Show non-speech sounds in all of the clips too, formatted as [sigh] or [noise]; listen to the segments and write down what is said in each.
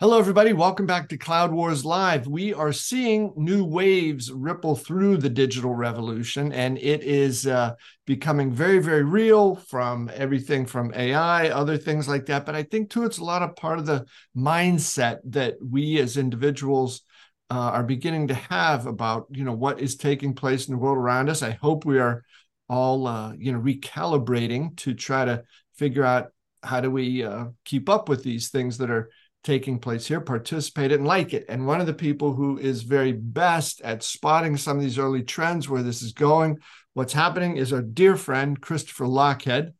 Hello, everybody. Welcome back to Cloud Wars Live. We are seeing new waves ripple through the digital revolution, and it is uh, becoming very, very real from everything from AI, other things like that. But I think, too, it's a lot of part of the mindset that we as individuals uh, are beginning to have about, you know, what is taking place in the world around us. I hope we are all, uh, you know, recalibrating to try to figure out how do we uh, keep up with these things that are taking place here, participate and like it. And one of the people who is very best at spotting some of these early trends where this is going, what's happening is our dear friend, Christopher Lochhead,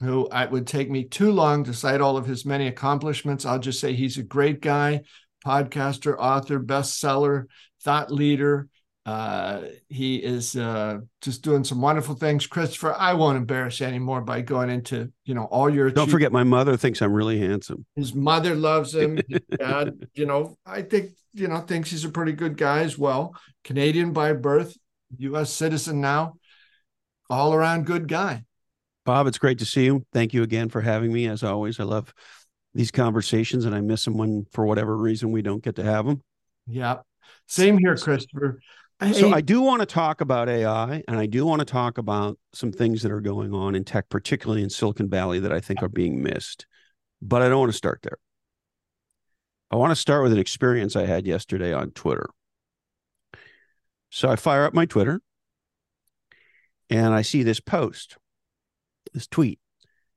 who it would take me too long to cite all of his many accomplishments. I'll just say he's a great guy, podcaster, author, bestseller, thought leader, uh, he is uh, just doing some wonderful things. Christopher, I won't embarrass you anymore by going into you know all your. Don't forget, my mother thinks I'm really handsome. His mother loves him. [laughs] dad, you know, I think you know thinks he's a pretty good guy as well. Canadian by birth, U.S. citizen now, all around good guy. Bob, it's great to see you. Thank you again for having me. As always, I love these conversations, and I miss them when, for whatever reason, we don't get to have them. Yeah, same here, Christopher. So I do want to talk about AI and I do want to talk about some things that are going on in tech, particularly in Silicon Valley, that I think are being missed. But I don't want to start there. I want to start with an experience I had yesterday on Twitter. So I fire up my Twitter and I see this post, this tweet,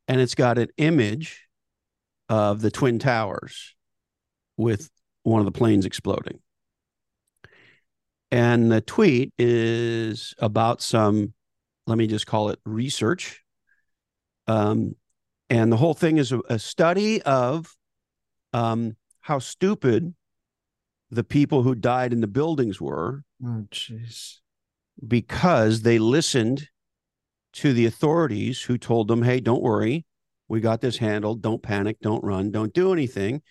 and it's got an image of the Twin Towers with one of the planes exploding. And the tweet is about some, let me just call it research. Um, and the whole thing is a, a study of um, how stupid the people who died in the buildings were. Oh, jeez. Because they listened to the authorities who told them, hey, don't worry. We got this handled. Don't panic. Don't run. Don't do anything.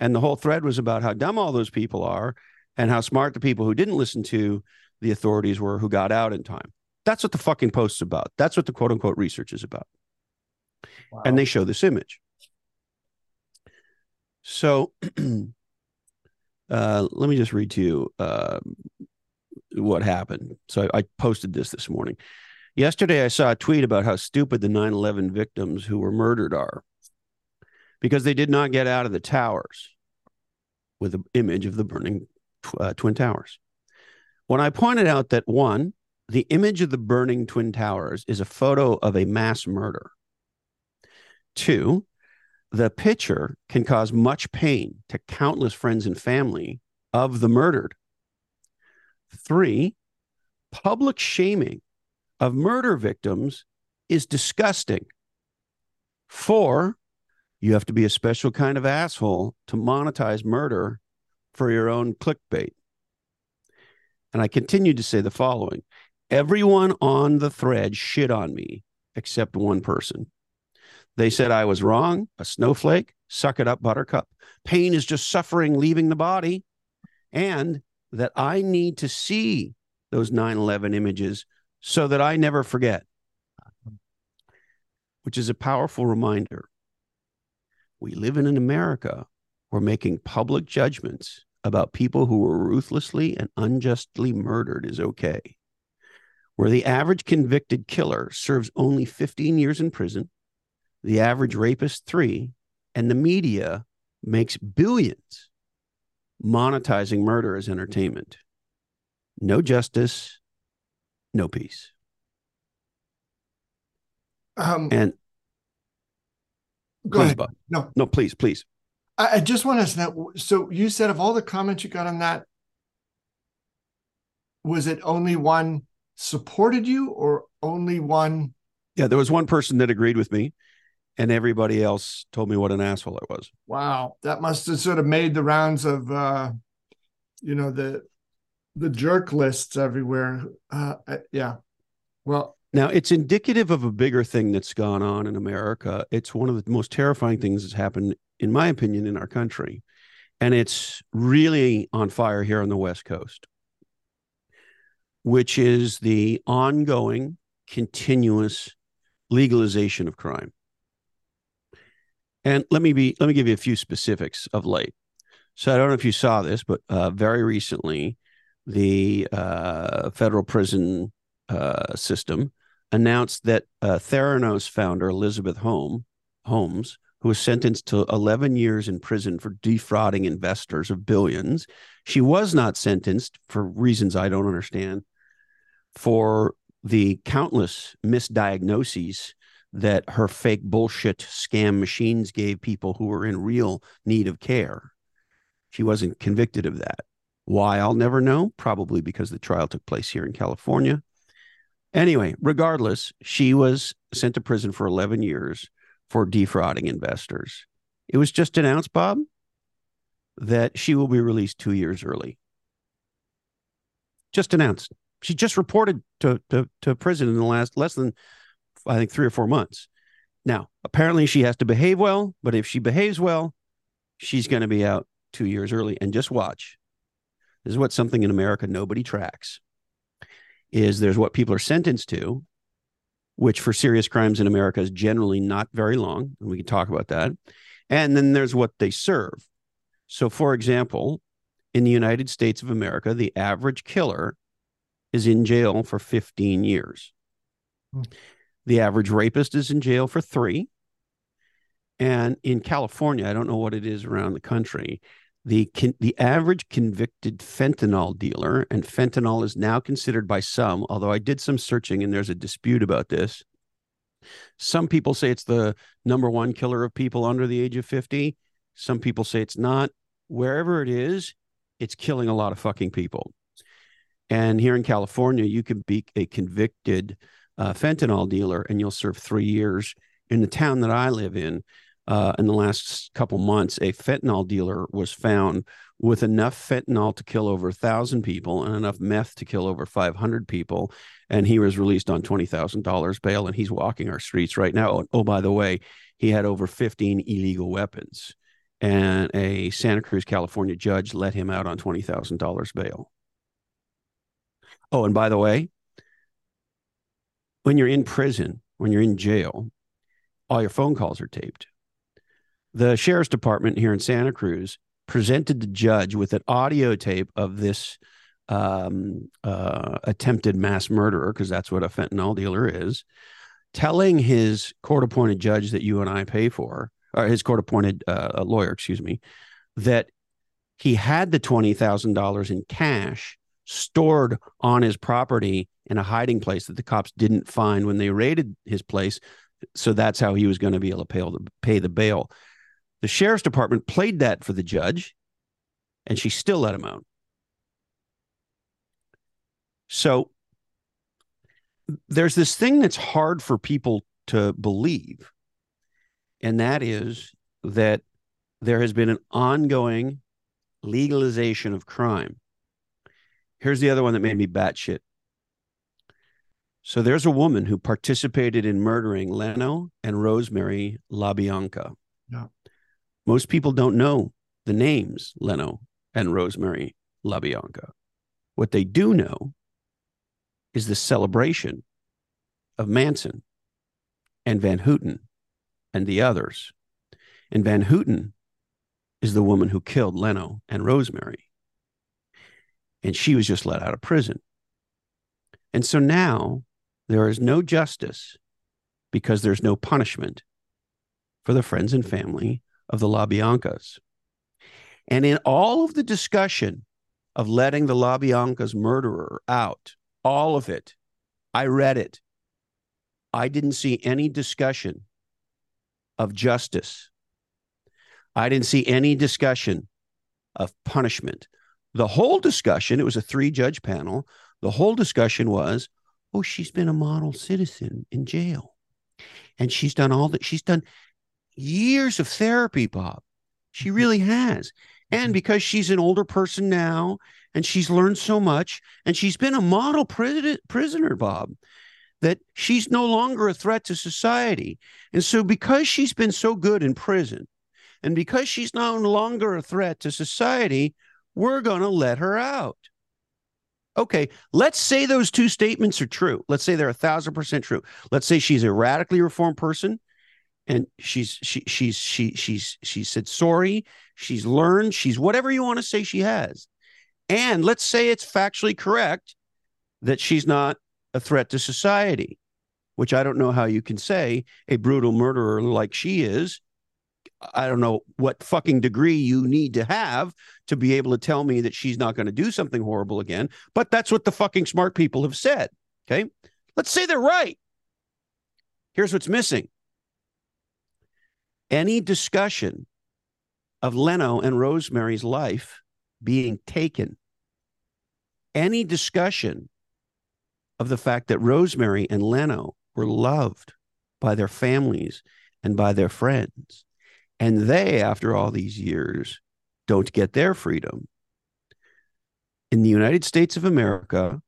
And the whole thread was about how dumb all those people are and how smart the people who didn't listen to the authorities were who got out in time. That's what the fucking post's about. That's what the quote unquote research is about. Wow. And they show this image. So [clears throat] uh, let me just read to you uh, what happened. So I, I posted this this morning. Yesterday, I saw a tweet about how stupid the 9 11 victims who were murdered are because they did not get out of the towers with an image of the burning uh, Twin Towers. When I pointed out that one, the image of the burning Twin Towers is a photo of a mass murder. Two, the picture can cause much pain to countless friends and family of the murdered. Three, public shaming of murder victims is disgusting. Four, you have to be a special kind of asshole to monetize murder for your own clickbait. And I continued to say the following Everyone on the thread shit on me except one person. They said I was wrong, a snowflake, suck it up, buttercup. Pain is just suffering leaving the body. And that I need to see those 9 11 images so that I never forget, which is a powerful reminder. We live in an America were making public judgments about people who were ruthlessly and unjustly murdered is okay. Where the average convicted killer serves only 15 years in prison, the average rapist three, and the media makes billions monetizing murder as entertainment. No justice, no peace. Um, and go ahead. Bob. No, no, please, please. I, just want to know. So you said of all the comments you got on that, was it only one supported you or only one? Yeah, there was one person that agreed with me, and everybody else told me what an asshole I was. Wow, that must have sort of made the rounds of, uh, you know, the the jerk lists everywhere. Uh, yeah. Well, now it's indicative of a bigger thing that's gone on in America. It's one of the most terrifying things that's happened in my opinion, in our country. And it's really on fire here on the West Coast, which is the ongoing, continuous legalization of crime. And let me be let me give you a few specifics of late. So I don't know if you saw this, but uh, very recently, the uh, federal prison uh, system announced that uh, Theranos founder Elizabeth Holmes, Holmes, who was sentenced to 11 years in prison for defrauding investors of billions, she was not sentenced for reasons I don't understand for the countless misdiagnoses that her fake bullshit scam machines gave people who were in real need of care. She wasn't convicted of that. Why, I'll never know. Probably because the trial took place here in California. Anyway, regardless, she was sent to prison for 11 years for defrauding investors. It was just announced, Bob, that she will be released two years early. Just announced. She just reported to, to, to prison in the last less than, I think, three or four months. Now, apparently she has to behave well, but if she behaves well, she's going to be out two years early. And just watch. This is what something in America nobody tracks is there's what people are sentenced to, which for serious crimes in America is generally not very long. And we can talk about that. And then there's what they serve. So, for example, in the United States of America, the average killer is in jail for 15 years. Hmm. The average rapist is in jail for three. And in California, I don't know what it is around the country, the the average convicted fentanyl dealer and fentanyl is now considered by some although i did some searching and there's a dispute about this. Some people say it's the number one killer of people under the age of 50 some people say it's not. Wherever it is it's killing a lot of fucking people. And here in california you can be a convicted uh, fentanyl dealer and you'll serve three years. In the town that i live in uh, in the last couple months, a fentanyl dealer was found with enough fentanyl to kill over a thousand people and enough meth to kill over 500 people. And he was released on $20,000 bail and he's walking our streets right now. Oh, oh, by the way, he had over 15 illegal weapons. And a Santa Cruz, California judge let him out on $20,000 bail. Oh, and by the way, when you're in prison, when you're in jail, all your phone calls are taped the sheriff's department here in Santa Cruz presented the judge with an audio tape of this um, uh, attempted mass murderer, because that's what a fentanyl dealer is, telling his court appointed judge that you and I pay for, or his court appointed uh, lawyer, excuse me, that he had the $20,000 in cash stored on his property in a hiding place that the cops didn't find when they raided his place. So that's how he was going to be able to pay, pay the bail. The sheriff's department played that for the judge, and she still let him out. So there's this thing that's hard for people to believe, and that is that there has been an ongoing legalization of crime. Here's the other one that made me batshit. So there's a woman who participated in murdering Leno and Rosemary LaBianca. Yeah. Most people don't know the names Leno and Rosemary LaBianca. What they do know is the celebration of Manson and Van Houten and the others. And Van Houten is the woman who killed Leno and Rosemary. And she was just let out of prison. And so now there is no justice because there's no punishment for the friends and family of the LaBiancas. And in all of the discussion of letting the LaBiancas murderer out, all of it, I read it. I didn't see any discussion of justice. I didn't see any discussion of punishment. The whole discussion, it was a three judge panel. The whole discussion was, oh, she's been a model citizen in jail. And she's done all that. She's done, years of therapy, Bob. She mm-hmm. really has. And mm-hmm. because she's an older person now and she's learned so much and she's been a model prisoner, Bob, that she's no longer a threat to society. And so, because she's been so good in prison and because she's no longer a threat to society, we're going to let her out. Okay, let's say those two statements are true. Let's say they're a thousand percent true. Let's say she's a radically reformed person and she's she she's she she's she said sorry she's learned she's whatever you want to say she has. And let's say it's factually correct that she's not a threat to society which i don't know how you can say a brutal murderer like she is. I don't know what fucking degree you need to have to be able to tell me that she's not going to do something horrible again but that's what the fucking smart people have said okay? Let's say they're right. Here's what's missing any discussion of Leno and Rosemary's life being taken, any discussion of the fact that Rosemary and Leno were loved by their families and by their friends, and they, after all these years, don't get their freedom. In the United States of America,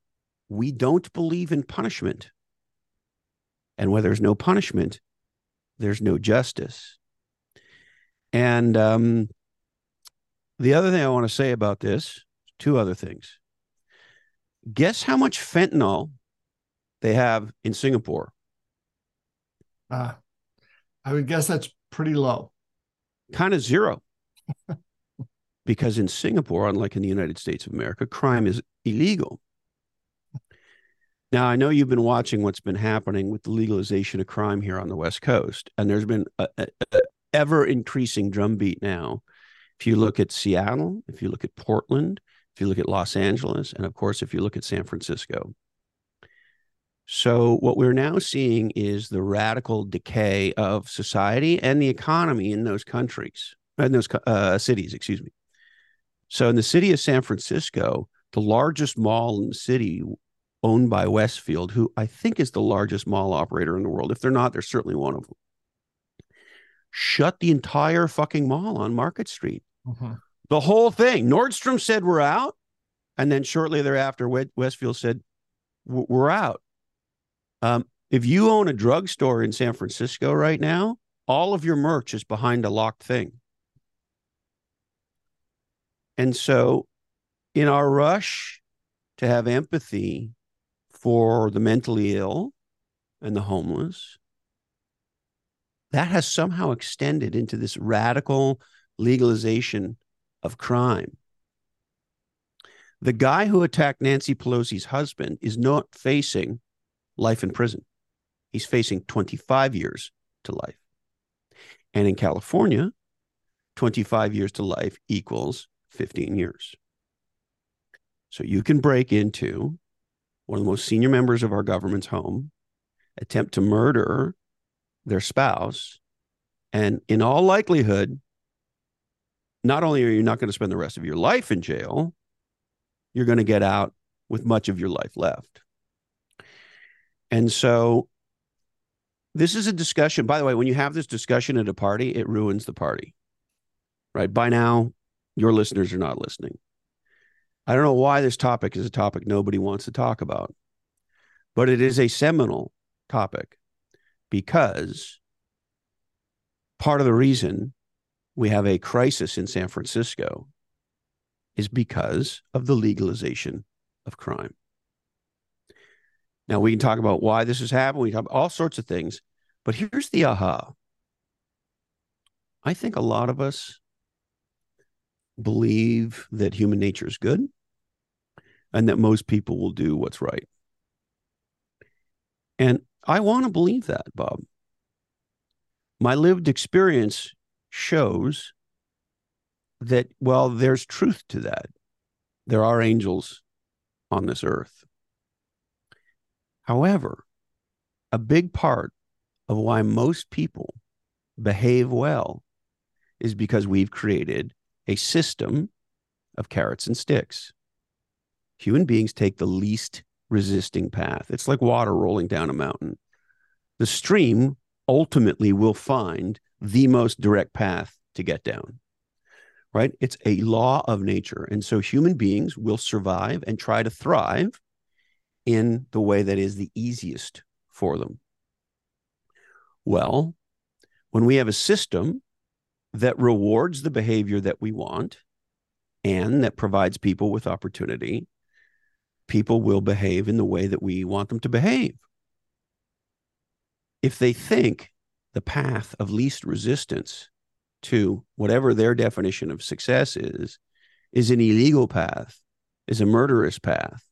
we don't believe in punishment. And where there's no punishment, there's no justice. And um, the other thing I want to say about this, two other things. Guess how much fentanyl they have in Singapore? Uh, I would guess that's pretty low. Kind of zero. [laughs] because in Singapore, unlike in the United States of America, crime is illegal. Now, I know you've been watching what's been happening with the legalization of crime here on the West Coast, and there's been a, a, ever increasing drumbeat now. If you look at Seattle, if you look at Portland, if you look at Los Angeles, and of course, if you look at San Francisco. So, what we're now seeing is the radical decay of society and the economy in those countries, in those uh, cities, excuse me. So, in the city of San Francisco, the largest mall in the city, owned by Westfield, who I think is the largest mall operator in the world. If they're not, they're certainly one of them shut the entire fucking mall on Market Street. Mm-hmm. The whole thing. Nordstrom said we're out. And then shortly thereafter, Westfield said, we're out. Um, if you own a drugstore in San Francisco right now, all of your merch is behind a locked thing. And so, in our rush to have empathy for the mentally ill and the homeless, that has somehow extended into this radical legalization of crime. The guy who attacked Nancy Pelosi's husband is not facing life in prison. He's facing 25 years to life. And in California, 25 years to life equals 15 years. So you can break into one of the most senior members of our government's home, attempt to murder their spouse. And in all likelihood, not only are you not going to spend the rest of your life in jail, you're going to get out with much of your life left. And so this is a discussion. By the way, when you have this discussion at a party, it ruins the party. Right? By now, your listeners are not listening. I don't know why this topic is a topic nobody wants to talk about, but it is a seminal topic because part of the reason we have a crisis in San Francisco is because of the legalization of crime. Now, we can talk about why this has happened. We talk about all sorts of things. But here's the aha I think a lot of us believe that human nature is good and that most people will do what's right. And I want to believe that, Bob. My lived experience shows that, well, there's truth to that. There are angels on this earth. However, a big part of why most people behave well is because we've created a system of carrots and sticks. Human beings take the least resisting path. It's like water rolling down a mountain. The stream ultimately will find the most direct path to get down. Right? It's a law of nature. And so human beings will survive and try to thrive in the way that is the easiest for them. Well, when we have a system that rewards the behavior that we want and that provides people with opportunity, people will behave in the way that we want them to behave. If they think the path of least resistance to whatever their definition of success is, is an illegal path, is a murderous path,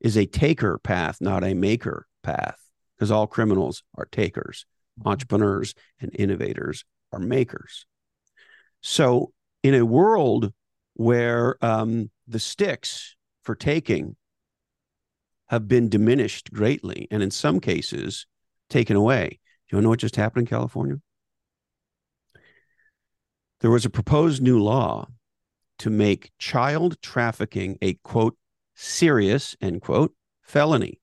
is a taker path, not a maker path, because all criminals are takers. Mm-hmm. Entrepreneurs and innovators are makers. So, in a world where um, the sticks for taking have been diminished greatly, and in some cases taken away. Do you know what just happened in California? There was a proposed new law to make child trafficking a quote serious end quote felony.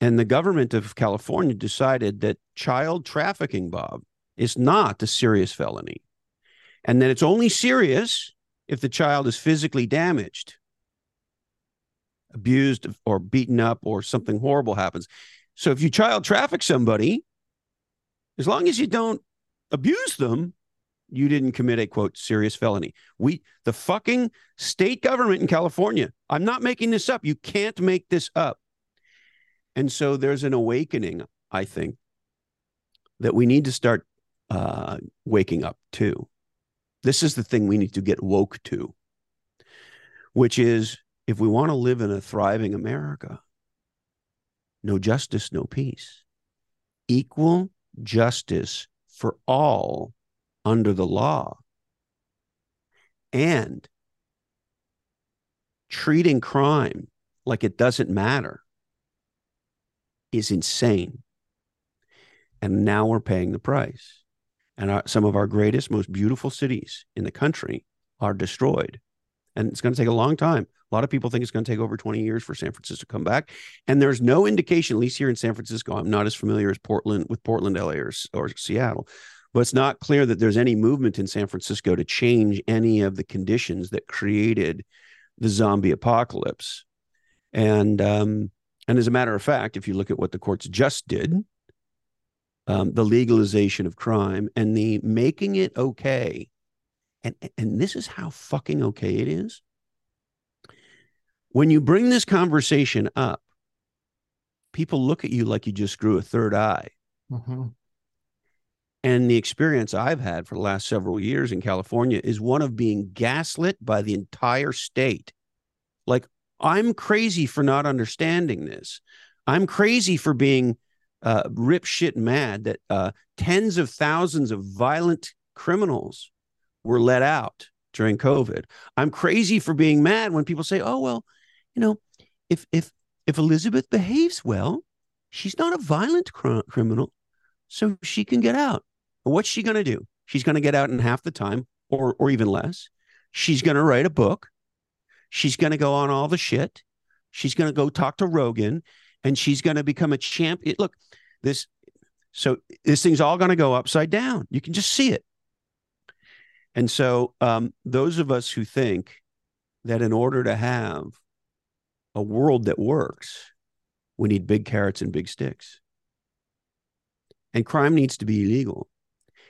And the government of California decided that child trafficking, Bob, is not a serious felony. And that it's only serious if the child is physically damaged, abused, or beaten up, or something horrible happens. So if you child traffic somebody, as long as you don't abuse them, you didn't commit a quote serious felony. We, the fucking state government in California, I'm not making this up. You can't make this up. And so there's an awakening, I think, that we need to start uh, waking up to. This is the thing we need to get woke to, which is if we want to live in a thriving America, no justice, no peace. Equal justice for all under the law. And treating crime like it doesn't matter is insane. And now we're paying the price. And our, some of our greatest, most beautiful cities in the country are destroyed. And it's going to take a long time. A lot of people think it's going to take over 20 years for San Francisco to come back. And there's no indication, at least here in San Francisco, I'm not as familiar as Portland with Portland, LA, or, or Seattle, but it's not clear that there's any movement in San Francisco to change any of the conditions that created the zombie apocalypse. And um, and as a matter of fact, if you look at what the courts just did, um, the legalization of crime and the making it okay, and and this is how fucking okay it is. When you bring this conversation up, people look at you like you just grew a third eye. Mm-hmm. And the experience I've had for the last several years in California is one of being gaslit by the entire state. Like, I'm crazy for not understanding this. I'm crazy for being uh, rip shit mad that uh, tens of thousands of violent criminals were let out during COVID. I'm crazy for being mad when people say, "Oh well, you know, if if if Elizabeth behaves well, she's not a violent cr- criminal, so she can get out." what's she going to do? She's going to get out in half the time, or or even less. She's going to write a book She's going to go on all the shit. She's going to go talk to Rogan and she's going to become a champion. Look, this, so this thing's all going to go upside down. You can just see it. And so, um, those of us who think that in order to have a world that works, we need big carrots and big sticks. And crime needs to be illegal.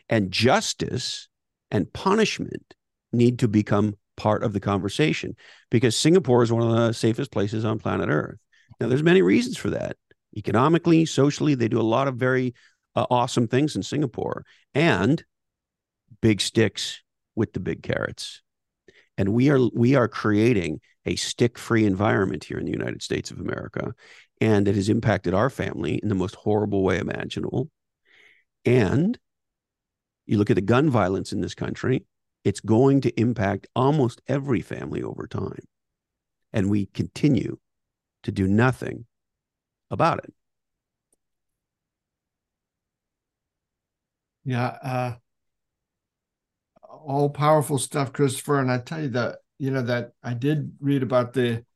And justice and punishment need to become part of the conversation because Singapore is one of the safest places on planet Earth. Now, there's many reasons for that. Economically, socially, they do a lot of very uh, awesome things in Singapore and big sticks with the big carrots. And we are we are creating a stick-free environment here in the United States of America, and it has impacted our family in the most horrible way imaginable. And you look at the gun violence in this country, it's going to impact almost every family over time. And we continue to do nothing about it. Yeah. Uh, all powerful stuff, Christopher. And I tell you that, you know, that I did read about the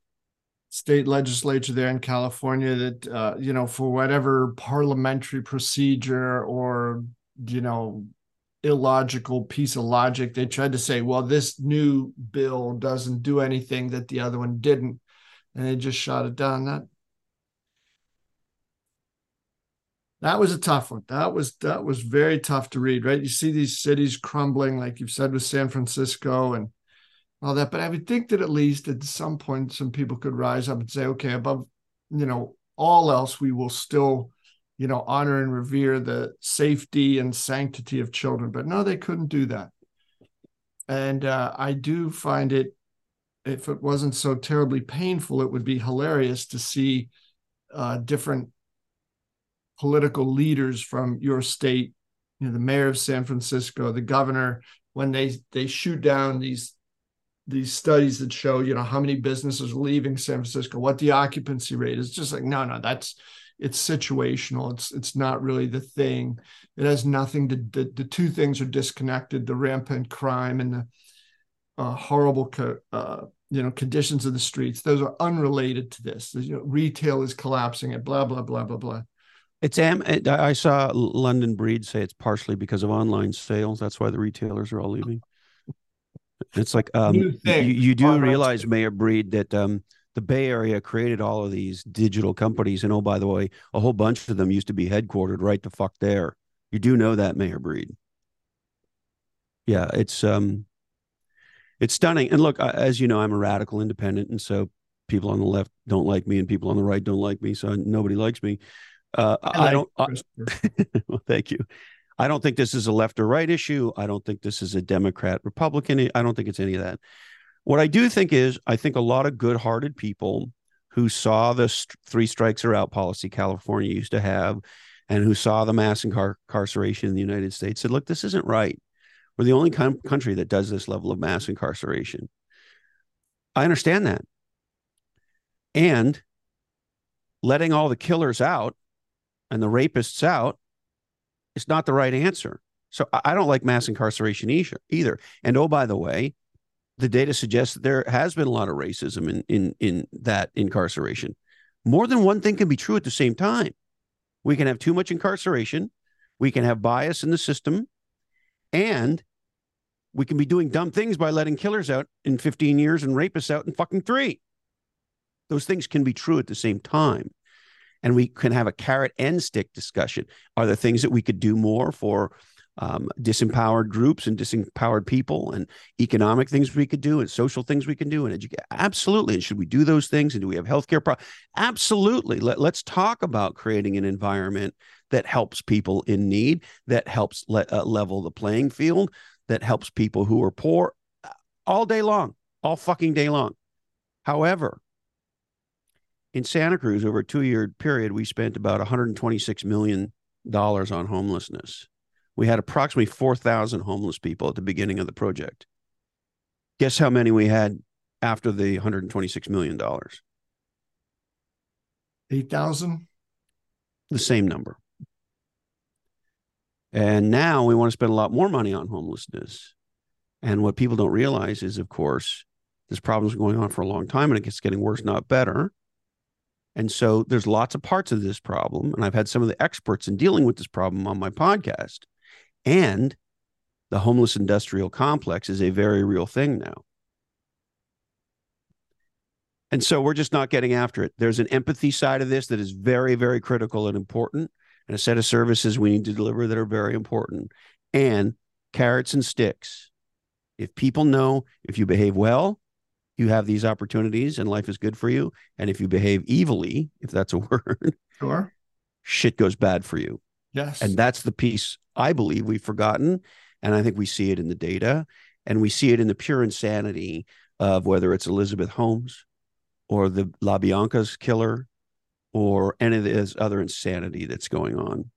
state legislature there in California that, uh, you know, for whatever parliamentary procedure or, you know, illogical piece of logic. They tried to say, well, this new bill doesn't do anything that the other one didn't. And they just shot it down. That that was a tough one. That was that was very tough to read, right? You see these cities crumbling, like you've said with San Francisco and all that. But I would think that at least at some point some people could rise up and say, okay, above, you know, all else, we will still you know, honor and revere the safety and sanctity of children. But no, they couldn't do that. And uh, I do find it, if it wasn't so terribly painful, it would be hilarious to see uh, different political leaders from your state, you know, the mayor of San Francisco, the governor, when they they shoot down these these studies that show, you know, how many businesses are leaving San Francisco, what the occupancy rate is. Just like, no, no, that's it's situational. It's it's not really the thing. It has nothing to the, the two things are disconnected: the rampant crime and the uh, horrible co- uh, you know conditions of the streets. Those are unrelated to this. You know, retail is collapsing. It blah blah blah blah blah. It's am. I saw London Breed say it's partially because of online sales. That's why the retailers are all leaving. It's like um, you, you, do realize, Mayor Breed, that um, the Bay Area created all of these digital companies, and oh, by the way, a whole bunch of them used to be headquartered right the fuck there. You do know that, Mayor Breed. Yeah, it's um, it's stunning. And look, as you know, I'm a radical independent, and so people on the left don't like me, and people on the right don't like me, so nobody likes me. Uh, I, I, don't. I, [laughs] well, thank you. I don't think this is a left or right issue. I don't think this is a Democrat Republican. I don't think it's any of that. What I do think is, I think a lot of good hearted people who saw the three strikes are out policy California used to have and who saw the mass incar- incarceration in the United States said, look, this isn't right. We're the only com- country that does this level of mass incarceration. I understand that. And letting all the killers out and the rapists out is not the right answer. So I don't like mass incarceration either. And oh, by the way, the data suggests that there has been a lot of racism in in in that incarceration. More than one thing can be true at the same time. We can have too much incarceration, we can have bias in the system, and we can be doing dumb things by letting killers out in 15 years and rapists out in fucking three. Those things can be true at the same time. And we can have a carrot and stick discussion. Are there things that we could do more for um, disempowered groups and disempowered people and economic things we could do and social things we can do and educate absolutely. And should we do those things? And do we have healthcare pro- absolutely. Let, let's talk about creating an environment that helps people in need that helps le- uh, level the playing field that helps people who are poor uh, all day long all fucking day long. However in Santa Cruz over a two year period we spent about 126 million dollars on homelessness we had approximately 4,000 homeless people at the beginning of the project. Guess how many we had after the $126 million? 8,000? The same number. And now we want to spend a lot more money on homelessness. And what people don't realize is, of course, this problem's going on for a long time and it gets getting worse, not better. And so there's lots of parts of this problem. And I've had some of the experts in dealing with this problem on my podcast. And the homeless industrial complex is a very real thing now. And so we're just not getting after it. There's an empathy side of this that is very, very critical and important, and a set of services we need to deliver that are very important. And carrots and sticks. If people know if you behave well, you have these opportunities and life is good for you. And if you behave evilly, if that's a [laughs] word, sure, shit goes bad for you. Yes. And that's the piece I believe we've forgotten. And I think we see it in the data and we see it in the pure insanity of whether it's Elizabeth Holmes or the LaBianca's killer or any of this other insanity that's going on.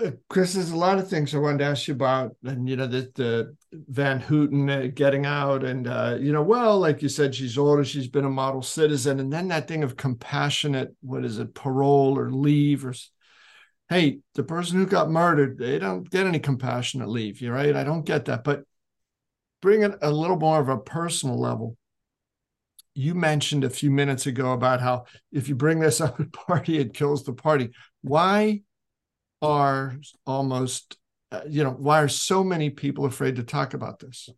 Uh, Chris, there's a lot of things I wanted to ask you about, and you know, the, the Van Houten uh, getting out, and uh, you know, well, like you said, she's older, she's been a model citizen, and then that thing of compassionate, what is it, parole or leave or hey, the person who got murdered, they don't get any compassionate leave. You're right. I don't get that. But bring it a little more of a personal level. You mentioned a few minutes ago about how if you bring this [laughs] up at party, it kills the party. Why are almost, uh, you know, why are so many people afraid to talk about this?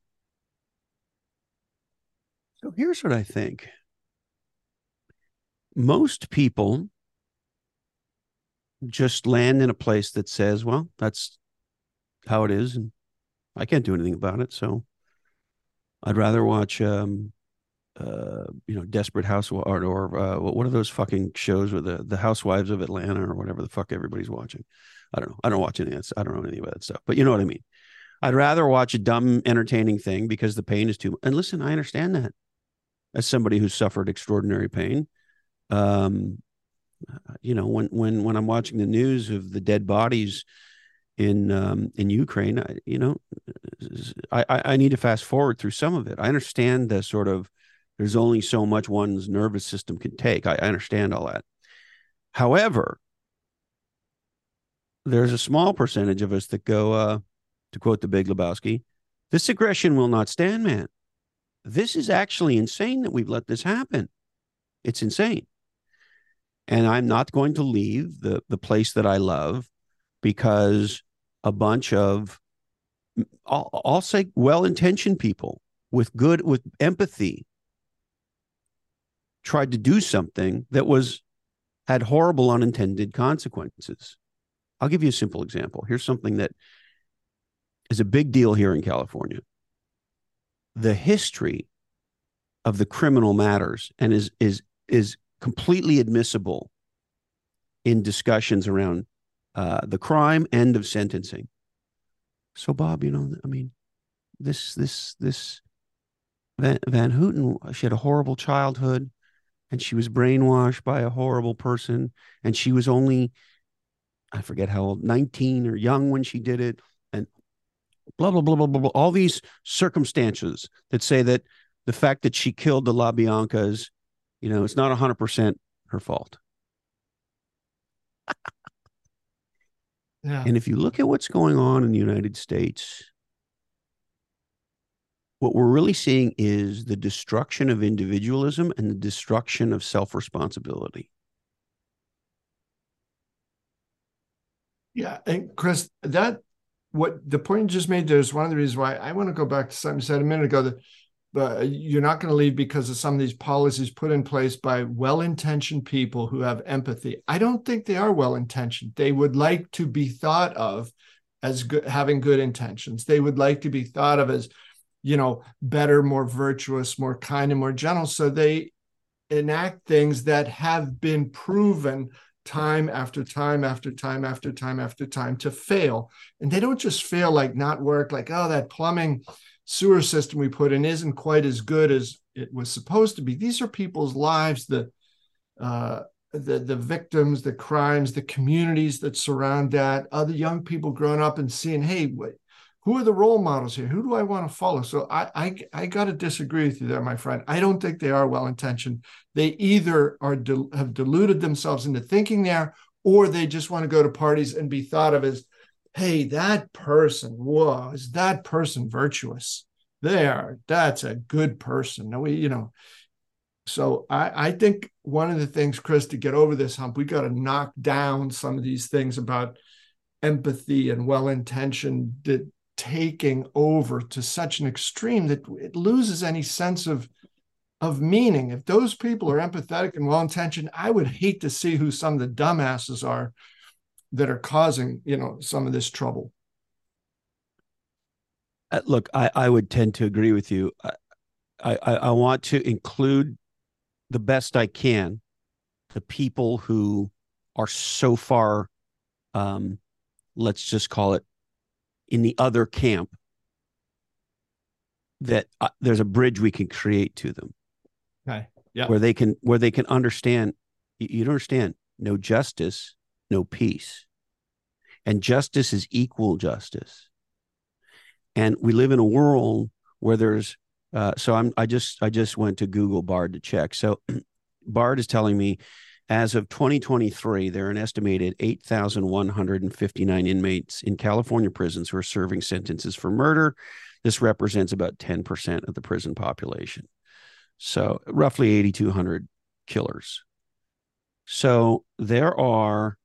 So here's what I think. Most people just land in a place that says, well, that's how it is. And I can't do anything about it. So I'd rather watch um, uh, you know, Desperate Housewives or, or uh, what are those fucking shows with the the Housewives of Atlanta or whatever the fuck everybody's watching. I don't know. I don't watch any of that. I don't know any of that stuff, but you know what I mean. I'd rather watch a dumb, entertaining thing because the pain is too. much. And listen, I understand that as somebody who's suffered extraordinary pain. Um, you know, when when when I'm watching the news of the dead bodies in um, in Ukraine, I, you know, I I need to fast forward through some of it. I understand the sort of there's only so much one's nervous system can take. I, I understand all that. However, there's a small percentage of us that go, uh, to quote the Big Lebowski, this aggression will not stand, man. This is actually insane that we've let this happen. It's insane. And I'm not going to leave the, the place that I love because a bunch of, I'll, I'll say, well intentioned people with good, with empathy tried to do something that was had horrible unintended consequences. I'll give you a simple example. Here's something that is a big deal here in California. The history of the criminal matters and is is is completely admissible in discussions around uh, the crime end of sentencing. So, Bob, you know, I mean, this this this Van, Van Houten, she had a horrible childhood and she was brainwashed by a horrible person and she was only i forget how old 19 or young when she did it and blah blah blah blah blah, blah. all these circumstances that say that the fact that she killed the LaBiancas you know it's not 100% her fault [laughs] yeah. and if you look at what's going on in the united states what we're really seeing is the destruction of individualism and the destruction of self responsibility. Yeah. And Chris, that what the point you just made there is one of the reasons why I want to go back to something you said a minute ago that but uh, you're not going to leave because of some of these policies put in place by well-intentioned people who have empathy. I don't think they are well-intentioned. They would like to be thought of as good, having good intentions. They would like to be thought of as you know, better, more virtuous, more kind, and more gentle. So they enact things that have been proven time after time after time after time after time to fail. And they don't just fail like not work, like, oh, that plumbing sewer system we put in isn't quite as good as it was supposed to be. These are people's lives, the uh, the the victims, the crimes, the communities that surround that, other young people growing up and seeing, hey, who are the role models here? Who do I want to follow? So I I, I got to disagree with you there, my friend. I don't think they are well intentioned. They either are have deluded themselves into thinking there, or they just want to go to parties and be thought of as, hey, that person, whoa, is that person virtuous? There, that's a good person. No, we, you know. So I, I think one of the things, Chris, to get over this hump, we got to knock down some of these things about empathy and well-intentioned taking over to such an extreme that it loses any sense of of meaning. If those people are empathetic and well intentioned, I would hate to see who some of the dumbasses are that are causing you know some of this trouble. Uh, look, I, I would tend to agree with you. I, I, I want to include the best I can the people who are so far, um, let's just call it in the other camp that uh, there's a bridge we can create to them. Okay. Yeah. Where they can where they can understand you, you don't understand no justice, no peace. And justice is equal justice. And we live in a world where there's uh, so I'm I just I just went to Google Bard to check. So [clears throat] Bard is telling me as of 2023, there are an estimated 8,159 inmates in California prisons who are serving sentences for murder. This represents about 10% of the prison population. So, roughly 8,200 killers. So, there are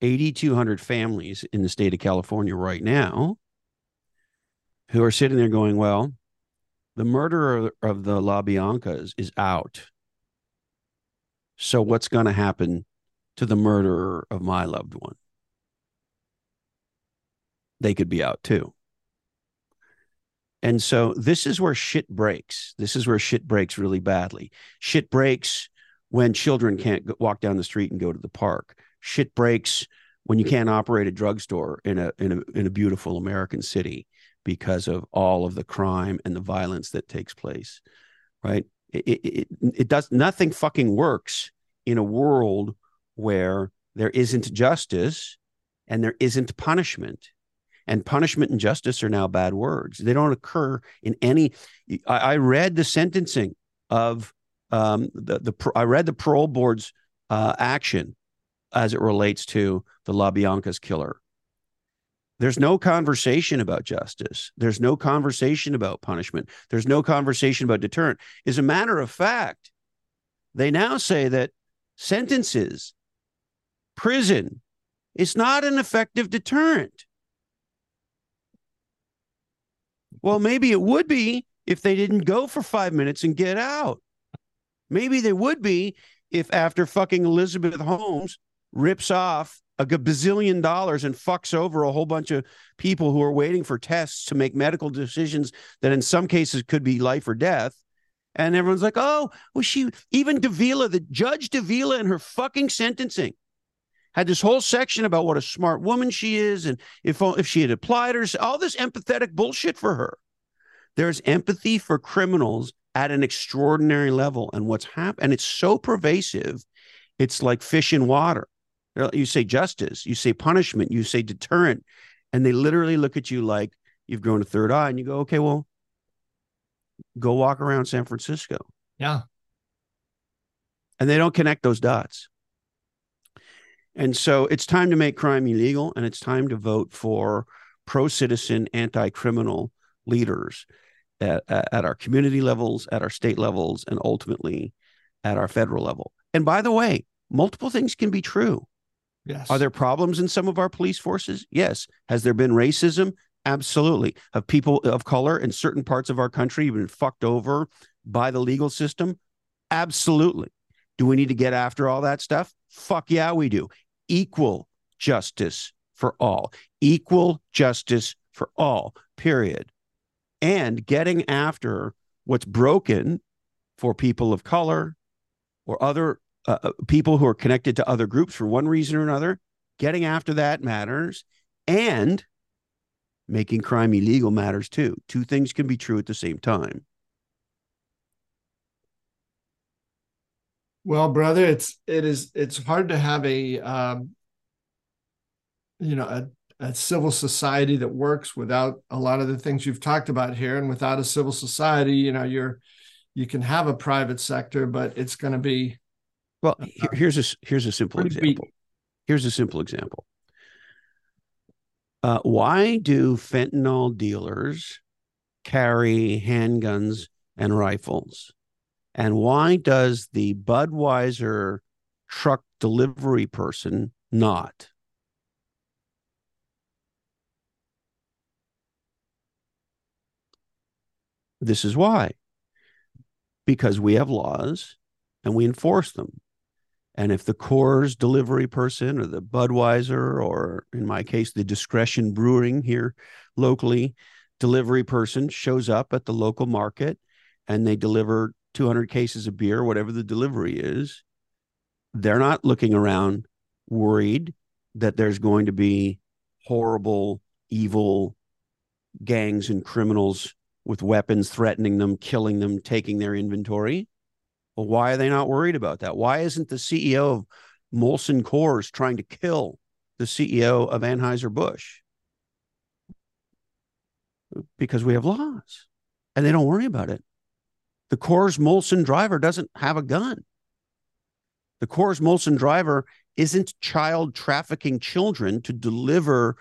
8,200 families in the state of California right now who are sitting there going, Well, the murderer of the LaBiancas is out so, what's going to happen to the murderer of my loved one? They could be out too. And so this is where shit breaks. This is where shit breaks really badly. Shit breaks when children can't walk down the street and go to the park. Shit breaks when you can't operate a drugstore in a in a in a beautiful American city because of all of the crime and the violence that takes place. Right? It, it, it does nothing fucking works in a world where there isn't justice and there isn't punishment and punishment and justice are now bad words. They don't occur in any. I, I read the sentencing of um, the the. I read the parole board's uh, action as it relates to the LaBianca's killer. There's no conversation about justice. There's no conversation about punishment. There's no conversation about deterrent. As a matter of fact, they now say that sentences, prison, is not an effective deterrent. Well, maybe it would be if they didn't go for five minutes and get out. Maybe they would be if after fucking Elizabeth Holmes rips off a bazillion dollars and fucks over a whole bunch of people who are waiting for tests to make medical decisions that in some cases could be life or death. And everyone's like, oh, well, she, even Davila, the judge Davila in her fucking sentencing had this whole section about what a smart woman she is and if if she had applied her all this empathetic bullshit for her. There's empathy for criminals at an extraordinary level. And what's happened and it's so pervasive it's like fish in water you say justice you say punishment you say deterrent and they literally look at you like you've grown a third eye and you go okay well go walk around san francisco yeah and they don't connect those dots and so it's time to make crime illegal and it's time to vote for pro citizen, anti criminal leaders at, at, our community levels, at our state levels, and ultimately at our federal level. And by the way, multiple things can be true. Yes. Are there problems in some of our police forces? Yes. Has there been racism? Absolutely. Have people of color in certain parts of our country been fucked over by the legal system? Absolutely. Do we need to get after all that stuff? Fuck yeah, we do. Equal justice for all. Equal justice for all, period. And getting after what's broken for people of color or other uh, uh, people who are connected to other groups for one reason or another, getting after that matters. And making crime illegal matters too. Two things can be true at the same time. Well, brother, it's it is it's hard to have a um, you know a, a civil society that works without a lot of the things you've talked about here, and without a civil society, you know, you're you can have a private sector, but it's going to be well. Uh, here's a here's a simple example. Here's a simple example. Uh, why do fentanyl dealers carry handguns and rifles? And why does the Budweiser truck delivery person not? This is why. Because we have laws and we enforce them. And if the Coors delivery person or the Budweiser, or in my case, the Discretion Brewing here locally, delivery person shows up at the local market and they deliver 200 cases of beer, whatever the delivery is, they're not looking around worried that there's going to be horrible, evil gangs and criminals with weapons threatening them, killing them, taking their inventory. Well, why are they not worried about that? Why isn't the CEO of Molson Coors trying to kill the CEO of Anheuser-Busch? Because we have laws and they don't worry about it. The Coors Molson driver doesn't have a gun. The Coors Molson driver isn't child trafficking children to deliver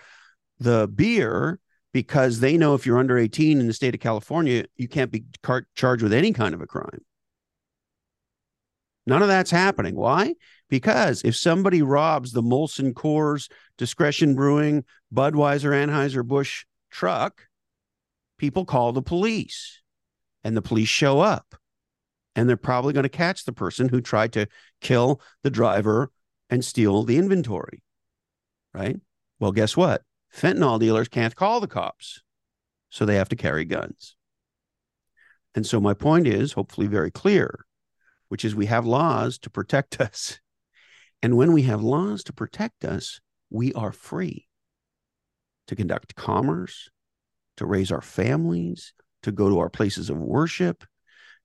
the beer because they know if you're under 18 in the state of California, you can't be car- charged with any kind of a crime. None of that's happening. Why? Because if somebody robs the Molson Coors, Discretion Brewing, Budweiser, Anheuser-Busch truck, people call the police and the police show up and they're probably going to catch the person who tried to kill the driver and steal the inventory right well guess what fentanyl dealers can't call the cops So they have to carry guns. And so my point is hopefully very clear, which is we have laws to protect [laughs] us. And when we have laws to protect us, we are free to conduct commerce, to raise our families, to go to our places of worship,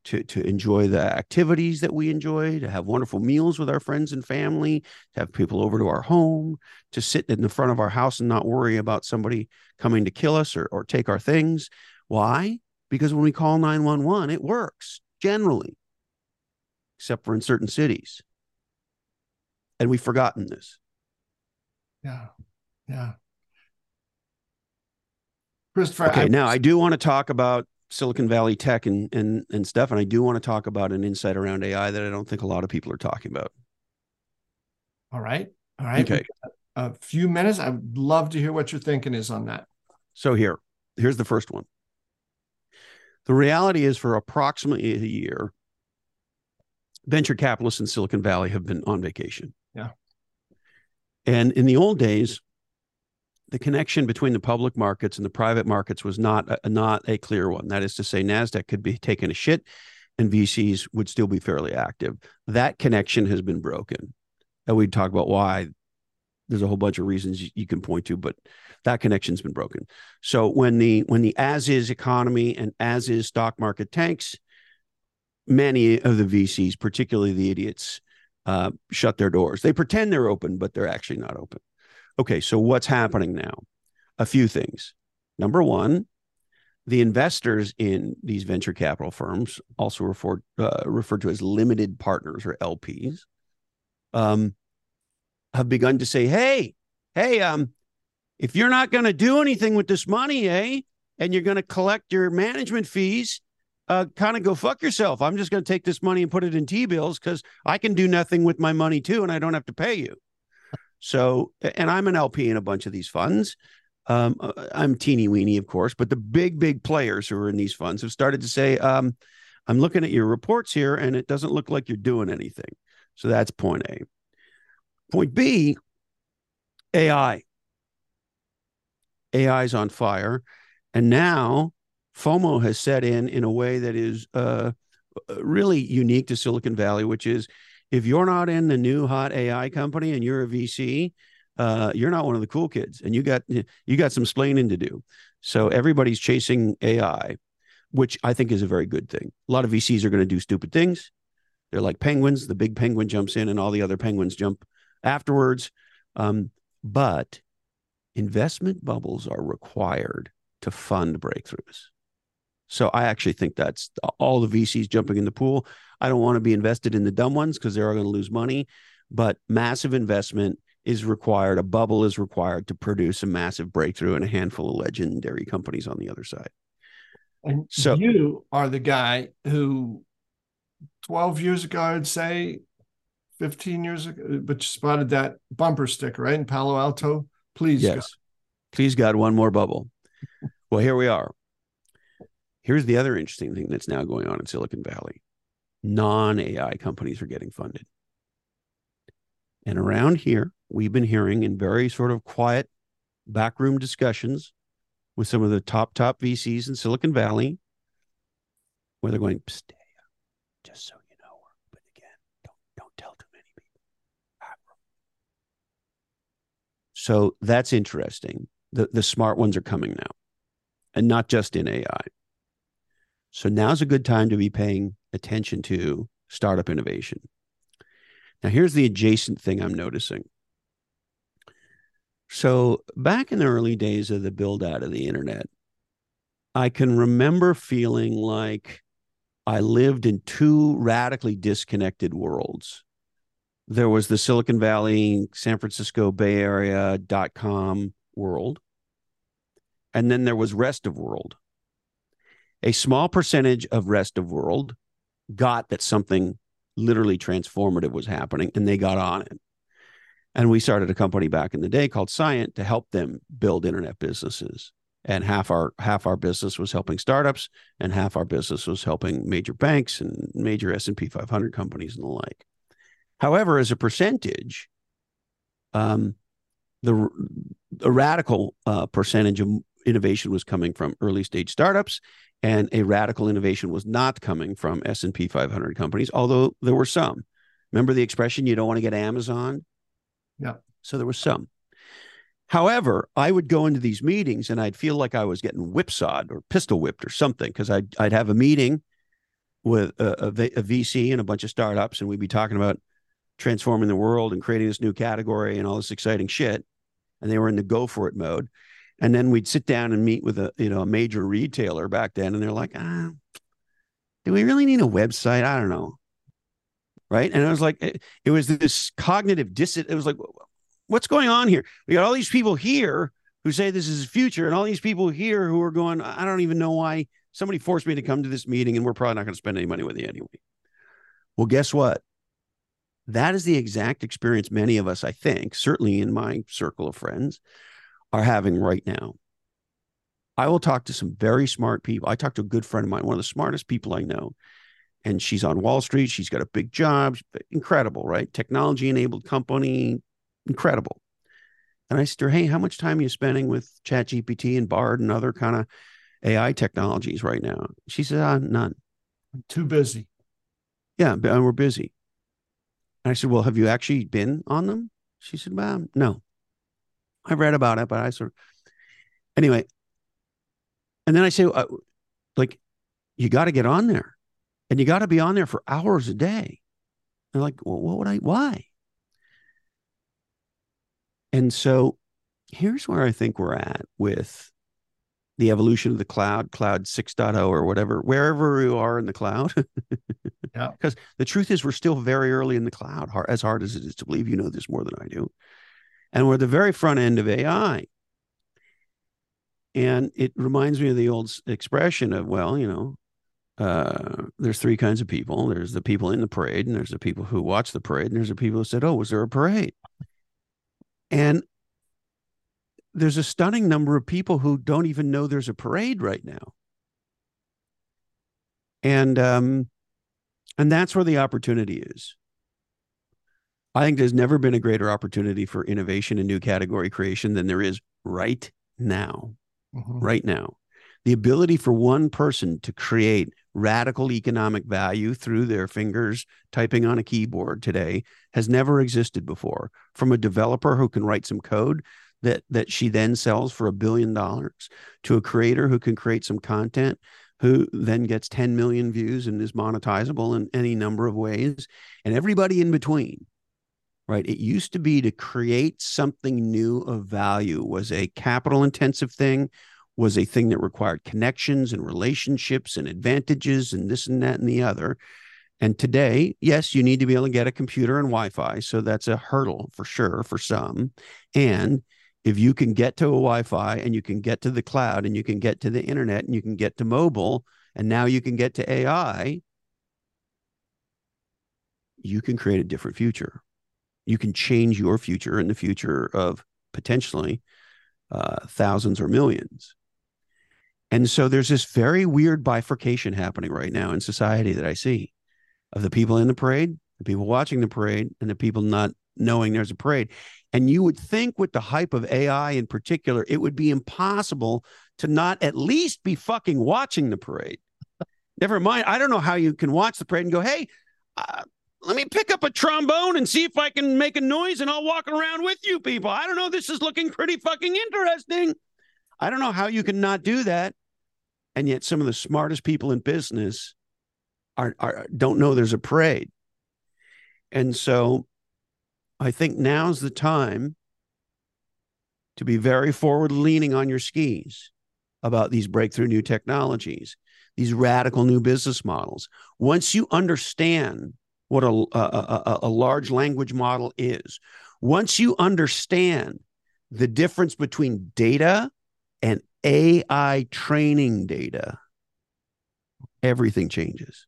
to, to enjoy the activities that we enjoy, to have wonderful meals with our friends and family, to have people over to our home, to sit in the front of our house and not worry about somebody coming to kill us or, or take our things. Why? Because when we call 911, it works generally, except for in certain cities. And we've forgotten this. Yeah. Yeah. Christopher. Okay, I, now I do want to talk about Silicon Valley tech and and and stuff, and I do want to talk about an insight around AI that I don't think a lot of people are talking about. All right, all right. Okay, a few minutes. I'd love to hear what your thinking is on that. So here, here's the first one. The reality is, for approximately a year, venture capitalists in Silicon Valley have been on vacation. Yeah. And in the old days, the connection between the public markets and the private markets was not a, not a clear one. That is to say, Nasdaq could be taking a shit, and VCs would still be fairly active. That connection has been broken, and we talk about why. There's a whole bunch of reasons you can point to, but that connection's been broken. So when the when the as is economy and as is stock market tanks, many of the VCs, particularly the idiots, uh, shut their doors. They pretend they're open, but they're actually not open. Okay, so what's happening now? A few things. Number one, the investors in these venture capital firms, also referred uh, referred to as limited partners or LPs, um, have begun to say, "Hey, hey, um, if you're not going to do anything with this money, eh, and you're going to collect your management fees, uh, kind of go fuck yourself. I'm just going to take this money and put it in T bills because I can do nothing with my money too, and I don't have to pay you." So, and I'm an LP in a bunch of these funds. Um, uh, I'm teeny weeny, of course, but the big, big players who are in these funds have started to say, um, I'm looking at your reports here and it doesn't look like you're doing anything. So that's point A. Point B, AI. AI is on fire. And now FOMO has set in in a way that is uh, really unique to Silicon Valley, which is if you're not in the new hot AI company and you're a VC, uh, you're not one of the cool kids, and you got you got some splaining to do. So everybody's chasing AI, which I think is a very good thing. A lot of VCs are going to do stupid things. They're like penguins. The big penguin jumps in, and all the other penguins jump afterwards. Um, but investment bubbles are required to fund breakthroughs. So I actually think that's all the VCs jumping in the pool. I don't want to be invested in the dumb ones because they're going to lose money, but massive investment is required. A bubble is required to produce a massive breakthrough and a handful of legendary companies on the other side. And so you are the guy who 12 years ago, I'd say 15 years ago, but you spotted that bumper sticker, right? In Palo Alto. Please. Yes. God. Please, God, one more bubble. well, here we are. Here's the other interesting thing that's now going on in Silicon Valley non AI companies are getting funded. And around here, we've been hearing in very sort of quiet backroom discussions with some of the top, top VCs in Silicon Valley, where they're going, stay up, just so you know, but again, don't, don't tell too many people. So that's interesting. The, the smart ones are coming now, and not just in AI. So now's a good time to be paying attention to startup innovation. Now, here's the adjacent thing I'm noticing. So, back in the early days of the build out of the internet, I can remember feeling like I lived in two radically disconnected worlds. There was the Silicon Valley, San Francisco Bay Area dot com world. And then there was rest of world a small percentage of rest of world got that something literally transformative was happening and they got on it. And we started a company back in the day called Scient to help them build internet businesses. And half our half our business was helping startups and half our business was helping major banks and major S&P 500 companies and the like. However as a percentage um, the radical uh, percentage of innovation was coming from early stage startups and a radical innovation was not coming from S&P 500 companies although there were some. Remember the expression you don't want to get Amazon? Yeah. So there was some. However I would go into these meetings and I'd feel like I was getting whipsawed or pistol whipped or something because I'd, I'd have a meeting with a, a, a VC and a bunch of startups and we'd be talking about transforming the world and creating this new category and all this exciting shit and they were in the go for it mode and then we'd sit down and meet with a you know a major retailer back then and they're like ah do we really need a website? I don't know. Right? And i was like it, it was this cognitive dis it was like what's going on here? We got all these people here who say this is the future and all these people here who are going i don't even know why somebody forced me to come to this meeting and we're probably not going to spend any money with you anyway. Well guess what? That is the exact experience many of us i think certainly in my circle of friends are having right now. I will talk to some very smart people. I talked to a good friend of mine, one of the smartest people I know, and she's on Wall Street. She's got a big job, incredible, right? Technology enabled company, incredible. And I said to her, Hey, how much time are you spending with ChatGPT and Bard and other kind of AI technologies right now? She said, ah, None. I'm too busy. Yeah, we're busy. And I said, Well, have you actually been on them? She said, Well, no. I read about it, but I sort of anyway. And then I say, uh, like, you got to get on there, and you got to be on there for hours a day. And like, well, what would I? Why? And so, here's where I think we're at with the evolution of the cloud, cloud 6.0 or whatever, wherever you are in the cloud. yeah. [laughs] Because the truth is, we're still very early in the cloud, as hard as it is to believe. You know this more than I do and we're at the very front end of AI. And it reminds me of the old expression of, well, you know, uh, there's three kinds of people. There's the people in the parade, and there's the people who watch the parade, and there's the people who said, "Oh, was there a parade?" And there's a stunning number of people who don't even know there's a parade right now. And um, and that's where the opportunity is. I think there's never been a greater opportunity for innovation and new category creation than there is right now. Mm-hmm. Right now. The ability for one person to create radical economic value through their fingers typing on a keyboard today has never existed before. From a developer who can write some code that that she then sells for a billion dollars to a creator who can create some content who then gets 10 million views and is monetizable in any number of ways and everybody in between right? It used to be to create something new of value was a capital intensive thing, was a thing that required connections and relationships and advantages and this and that and the other. And today, yes, you need to be able to get a computer and Wi Fi. So that's a hurdle for sure for some. And if you can get to a Wi Fi and you can get to the cloud and you can get to the internet and you can get to mobile and now you can get to AI, you can create a different future you can change your future and the future of potentially uh, thousands or millions. And so there's this very weird bifurcation happening right now in society that I see of the people in the parade, the people watching the parade, and the people not knowing there's a parade. And you would think with the hype of AI in particular, it would be impossible to not at least be fucking watching the parade. Never mind. I don't know how you can watch the parade and go, hey, uh, let me pick up a trombone and see if I can make a noise and I'll walk around with you people. I don't know. This is looking pretty fucking interesting. I don't know how you can not do that. And yet some of the smartest people in business are, are don't know there's a parade. And so I think now's the time to be very forward leaning on your skis about these breakthrough new technologies, these radical new business models. Once you understand what a, a, a, large language model is. Once you understand the difference between data and AI training data, everything changes.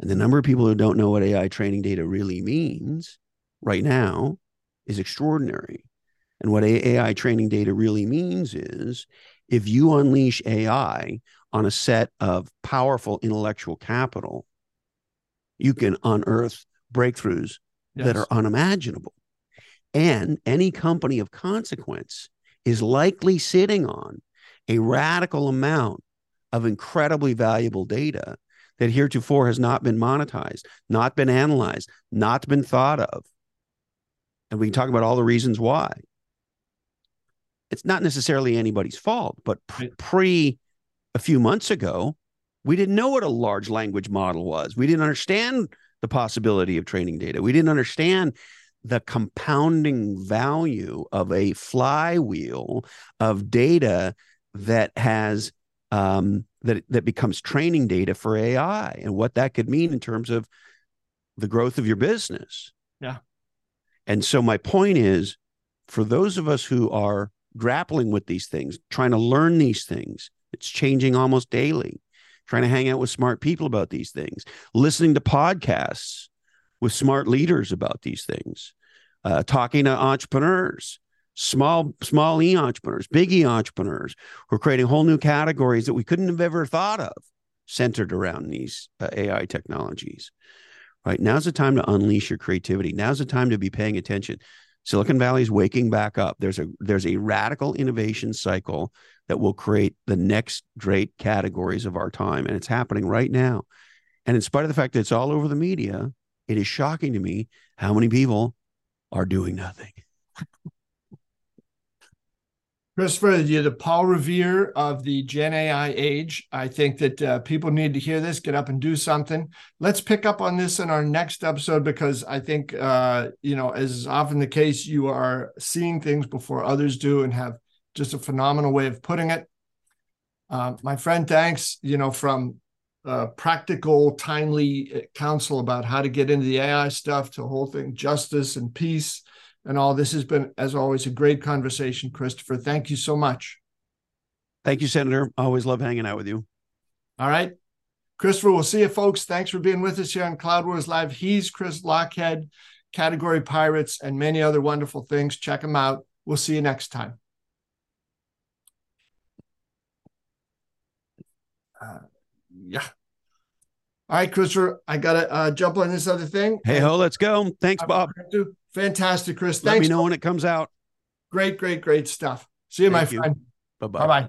And the number of people who don't know what AI training data really means right now is extraordinary. And what AI training data really means is if you unleash AI on a set of powerful intellectual capital, you can unearth breakthroughs yes. that are unimaginable. And any company of consequence is likely sitting on a radical amount of incredibly valuable data that heretofore has not been monetized, not been analyzed, not been thought of. And we can talk about all the reasons why. It's not necessarily anybody's fault, but pre a few months ago, we didn't know what a large language model was. We didn't understand the possibility of training data. We didn't understand the compounding value of a flywheel of data that has um, that that becomes training data for AI and what that could mean in terms of the growth of your business. Yeah. And so my point is for those of us who are grappling with these things, trying to learn these things, it's changing almost daily, trying to hang out with smart people about these things, listening to podcasts with smart leaders about these things, uh, talking to entrepreneurs, small small e entrepreneurs, big e entrepreneurs who are creating whole new categories that we couldn't have ever thought of centered around these uh, AI technologies. Right now's the time to unleash your creativity. Now's the time to be paying attention. Silicon Valley is waking back up. There's a there's a radical innovation cycle that will create the next great categories of our time, and it's happening right now. And in spite of the fact that it's all over the media, it is shocking to me how many people are doing nothing. Christopher, you're the Paul Revere of the Gen AI age. I think that uh, people need to hear this, get up and do something. Let's pick up on this in our next episode because I think, uh, you know, as is often the case, you are seeing things before others do and have just a phenomenal way of putting it. Uh, my friend, thanks, you know, from uh, practical, timely counsel about how to get into the AI stuff to whole thing, justice and peace and all. This has been, as always, a great conversation, Christopher. Thank you so much. Thank you, Senator. I Always love hanging out with you. All right. Christopher, we'll see you, folks. Thanks for being with us here on Cloud Wars Live. He's Chris Lochhead, Category Pirates, and many other wonderful things. Check him out. We'll see you next time. Uh, yeah. All right, Christopher, I got to uh, jump on this other thing. Hey, ho, let's go. Thanks, Bob. Fantastic, Chris. Let me know when it comes out. Great, great, great stuff. See you, Thank my you. friend. Bye bye. Bye bye.